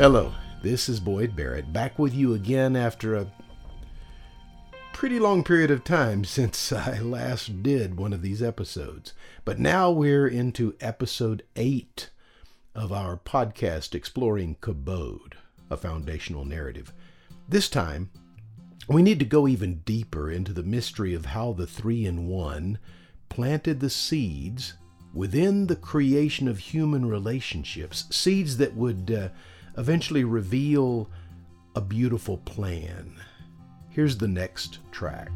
Hello, this is Boyd Barrett, back with you again after a pretty long period of time since I last did one of these episodes. But now we're into episode 8 of our podcast exploring Kabod, a foundational narrative. This time, we need to go even deeper into the mystery of how the three in one planted the seeds within the creation of human relationships, seeds that would uh, eventually reveal a beautiful plan. Here's the next track.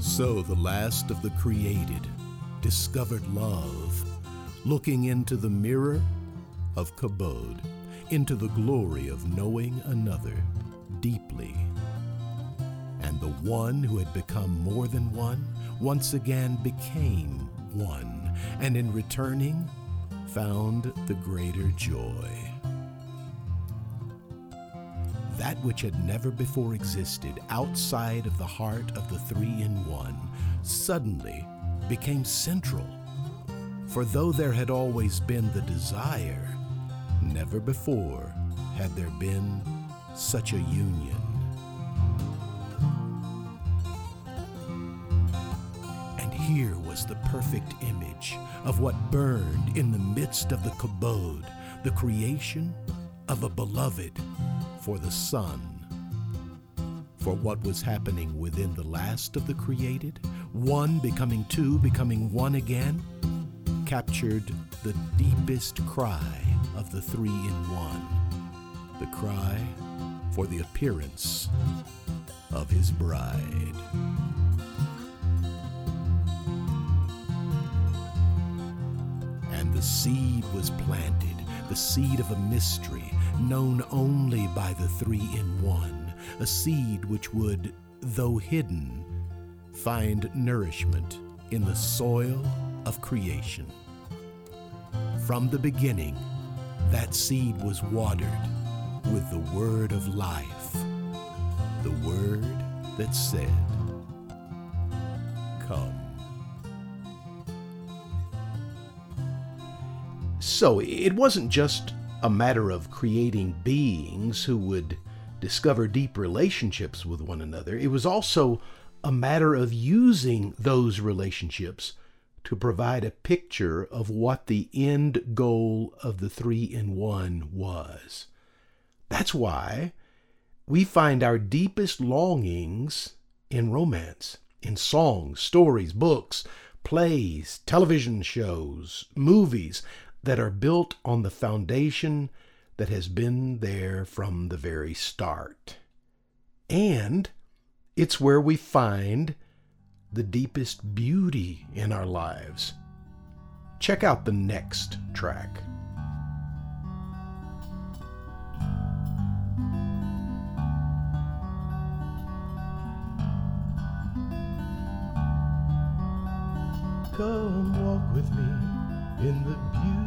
So the last of the created discovered love, looking into the mirror of Kabod, into the glory of knowing another deeply. And the one who had become more than one once again became one, and in returning, found the greater joy. That which had never before existed outside of the heart of the three in one suddenly became central. For though there had always been the desire, never before had there been such a union. Here was the perfect image of what burned in the midst of the kabod, the creation of a beloved for the Son. For what was happening within the last of the created, one becoming two, becoming one again, captured the deepest cry of the three in one the cry for the appearance of his bride. Seed was planted, the seed of a mystery known only by the three in one, a seed which would, though hidden, find nourishment in the soil of creation. From the beginning, that seed was watered with the word of life, the word that said, Come. So it wasn't just a matter of creating beings who would discover deep relationships with one another. It was also a matter of using those relationships to provide a picture of what the end goal of the three in one was. That's why we find our deepest longings in romance, in songs, stories, books, plays, television shows, movies that are built on the foundation that has been there from the very start. And it's where we find the deepest beauty in our lives. Check out the next track. Come walk with me in the beauty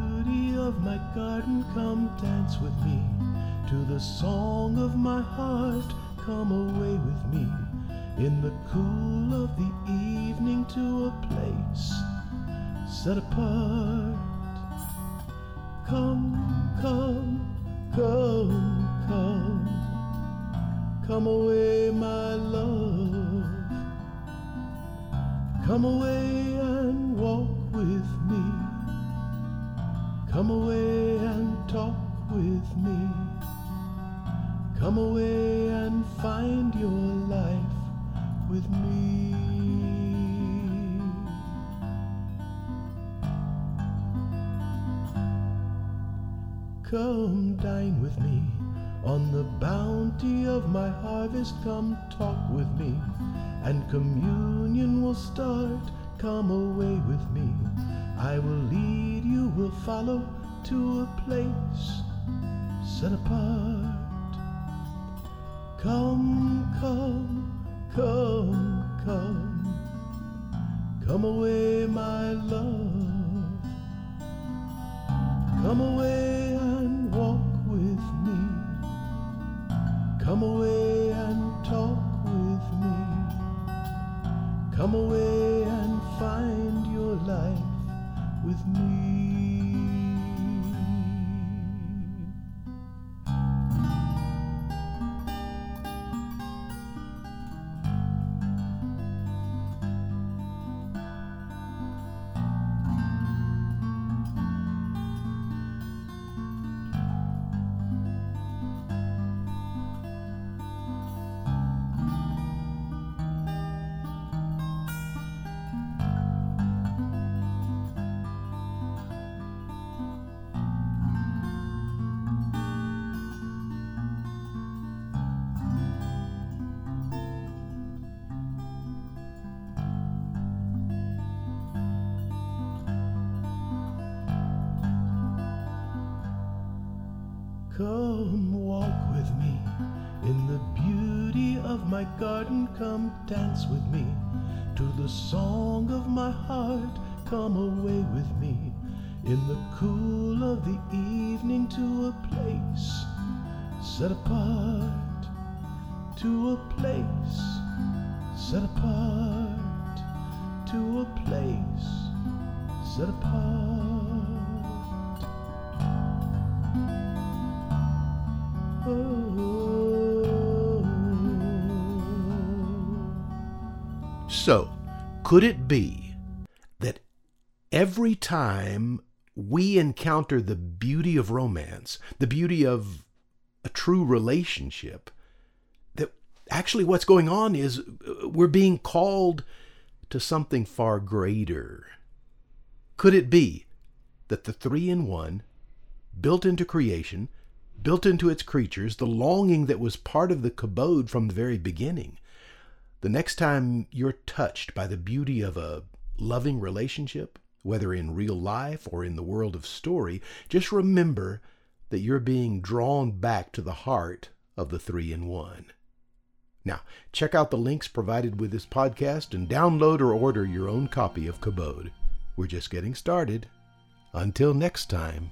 of my garden. Come dance with me to the song of my heart. Come away with me in the cool of the evening to a place set apart. Come, come, come, come, come away, my love. Come away Come away and talk with me. Come away and find your life with me. Come dine with me on the bounty of my harvest. Come talk with me, and communion will start. Come away with me. I will you, will follow to a place set apart. Come, come, come, come, come away, my love. Come away and walk with me. Come away and talk with me. Come away and find your life with me. Come walk with me in the beauty of my garden. Come dance with me to the song of my heart. Come away with me in the cool of the evening to a place set apart. To a place set apart. To a place set apart. So, could it be that every time we encounter the beauty of romance, the beauty of a true relationship, that actually what's going on is uh, we're being called to something far greater? Could it be that the three in one, built into creation, built into its creatures, the longing that was part of the kabod from the very beginning, the next time you're touched by the beauty of a loving relationship, whether in real life or in the world of story, just remember that you're being drawn back to the heart of the three in one. Now, check out the links provided with this podcast and download or order your own copy of Kabod. We're just getting started. Until next time.